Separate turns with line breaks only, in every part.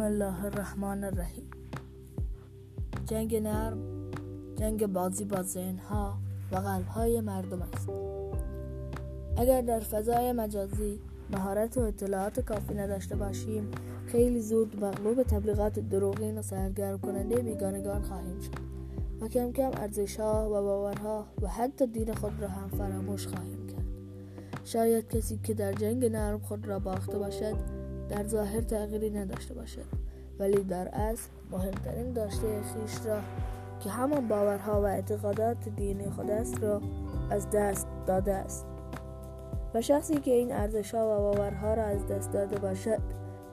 الله الرحمن الرحیم. جنگ نرم جنگ بازی با ذهنها و قلبهای مردم است. اگر در فضای مجازی مهارت و اطلاعات کافی نداشته باشیم خیلی زود مغلوب تبلیغات دروغین و سرگرم کننده بیگانگان خواهیم شد و کم کم ارزشها و باورها و حتی دین خود را هم فراموش خواهیم کرد. شاید کسی که در جنگ نرم خود را باخته باشد در ظاهر تغییری نداشته باشد ولی در اصل مهمترین داشته خیش را که همان باورها و اعتقادات دینی خود است را از دست داده است. و شخصی که این ارزشها و باورها را از دست داده باشد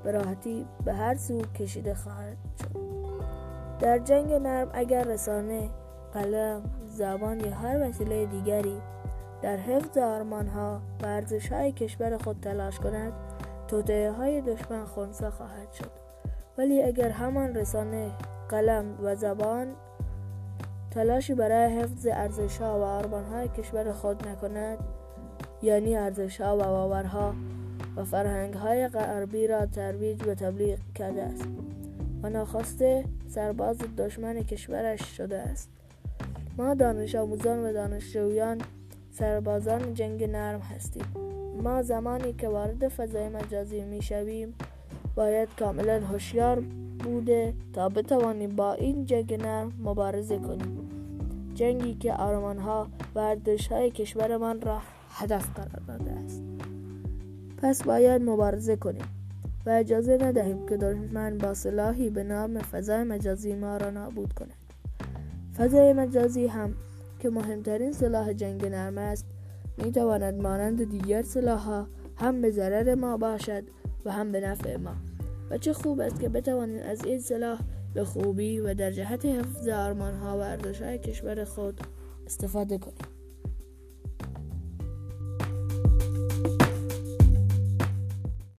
به راحتی به هر سو کشیده خواهد شد. در جنگ نرم اگر رسانه قلم زبان یا هر وسیله دیگری در حفظ آرمانها و ارزشهای کشور خود تلاش کند توطعه های دشمن خونسا خواهد شد. ولی اگر همان رسانه قلم و زبان تلاشی برای حفظ ارزش ها و آرمان های کشور خود نکند یعنی ارزش ها و باورها و فرهنگ های غربی را ترویج و تبلیغ کرده است. و ناخواسته سرباز دشمن کشورش شده است. ما دانش آموزان و دانشجویان سربازان جنگ نرم هستیم. ما زمانی که وارد فضای مجازی می شویم باید کاملا هوشیار بوده تا بتوانیم با این جنگ نرم مبارزه کنیم. جنگی که آرمانها و های کشورمان را هدف قرار داده است. پس باید مبارزه کنیم و اجازه ندهیم که دشمن با سلاحی به نام فضای مجازی ما را نابود کند. فضای مجازی هم که مهمترین سلاح جنگ نرم است می تواند مانند دیگر سلاحها هم به ضرر ما باشد و هم به نفع ما. و چه خوب است که بتوانیم از این سلاح به خوبی و در جهت حفظ آرمانها و ارزشهای کشور خود استفاده کنیم.